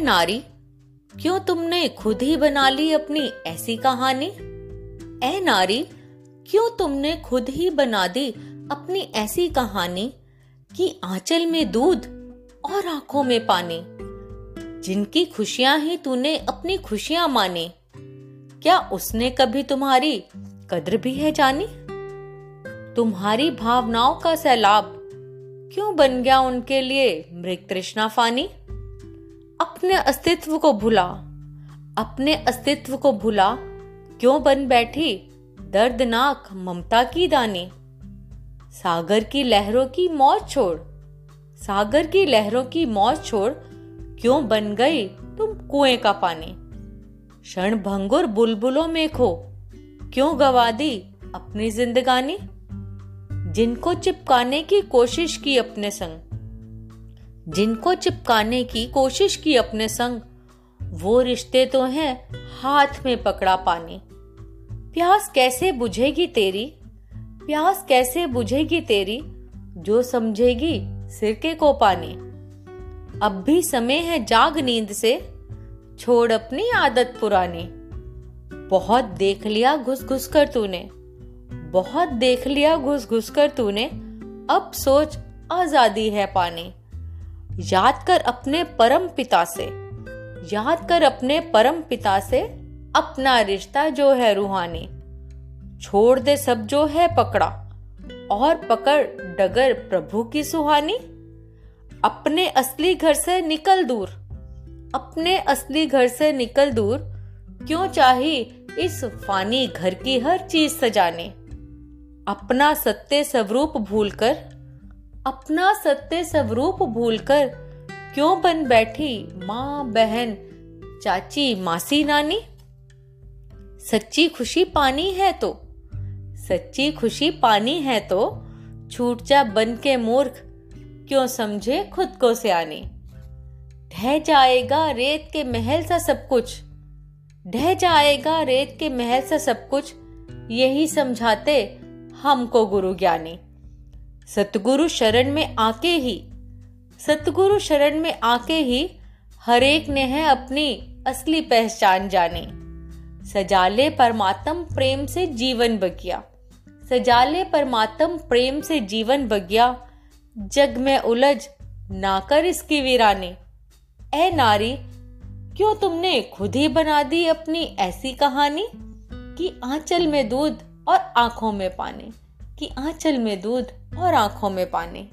नारी, क्यों तुमने खुद ही बना ली अपनी ऐसी कहानी? ए नारी, क्यों तुमने खुद ही बना दी अपनी ऐसी कहानी कि आंचल में दूध और आँखों में पानी? जिनकी खुशियाँ ही तूने अपनी खुशियाँ मानी, क्या उसने कभी तुम्हारी कद्र भी है जानी? तुम्हारी भावनाओं का सैलाब क्यों बन गया उनके लिए मृग तृष्णा फानी? अपने अस्तित्व को भूला। अपने अस्तित्व को भूला, क्यों बन बैठी? दर्दनाक ममता की दानी। सागर की लहरों की मौज छोड़। सागर की लहरों की मौज छोड़, क्यों बन गई तुम कुएँ का पानी? क्षण भंगुर बुलबुलों में खो। क्यों गवा दी अपनी जिंदगानी? जिनको चिपकाने की कोशिश की अपने संग। जिनको चिपकाने की कोशिश की अपने संग, वो रिश्ते तो हैं हाथ में पकड़ा पानी। प्यास कैसे बुझेगी तेरी? प्यास कैसे बुझेगी तेरी जो समझेगी सिरके को पानी? अब भी समय है जाग नींद से, छोड़ अपनी आदत पुरानी। बहुत देख लिया घुस घुस कर तूने, बहुत देख लिया घुस घुस कर तूने, अब सोच आज़ादी है पानी। याद कर अपने परम पिता से। याद कर अपने परम पिता से अपना रिश्ता जो है रूहानी। छोड़ दे सब जो है पकड़ा। और पकड़ डगर प्रभु की सुहानी। अपने असली घर से निकल दूर। अपने असली घर से निकल दूर। क्यों चाही इस फानी घर की हर चीज़ सजाने। अपना सत्य स्वरूप भूलकर अपना सत्य स्वरूप भूलकर क्यों बन बैठी माँ बहन? चाची, मासी, नानी? सच्ची खुशी पानी है तो? सच्ची खुशी पानी है तो? छूट जा बन के मूर्ख क्यों समझे खुद को सियानी? ढह जाएगा रेत के महल सा सब कुछ। ढह जाएगा रेत के महल सा सब कुछ। यही समझाते हमको गुरु ज्ञानी। सतगुरु शरण में आके ही, सतगुरु शरण में आके ही हरेक ने है अपनी असली पहचान जानी। सजाले परमात्म प्रेम से जीवन बगिया। सजाले परमात्म प्रेम से जीवन बगिया। जग में उलझ ना कर इसकी वीरानी। ए नारी, क्यों तुमने खुद ही बना दी अपनी ऐसी कहानी कि आंचल में दूध और आँखों में पानी? कि आंचल में दूध और आँखों में पानी।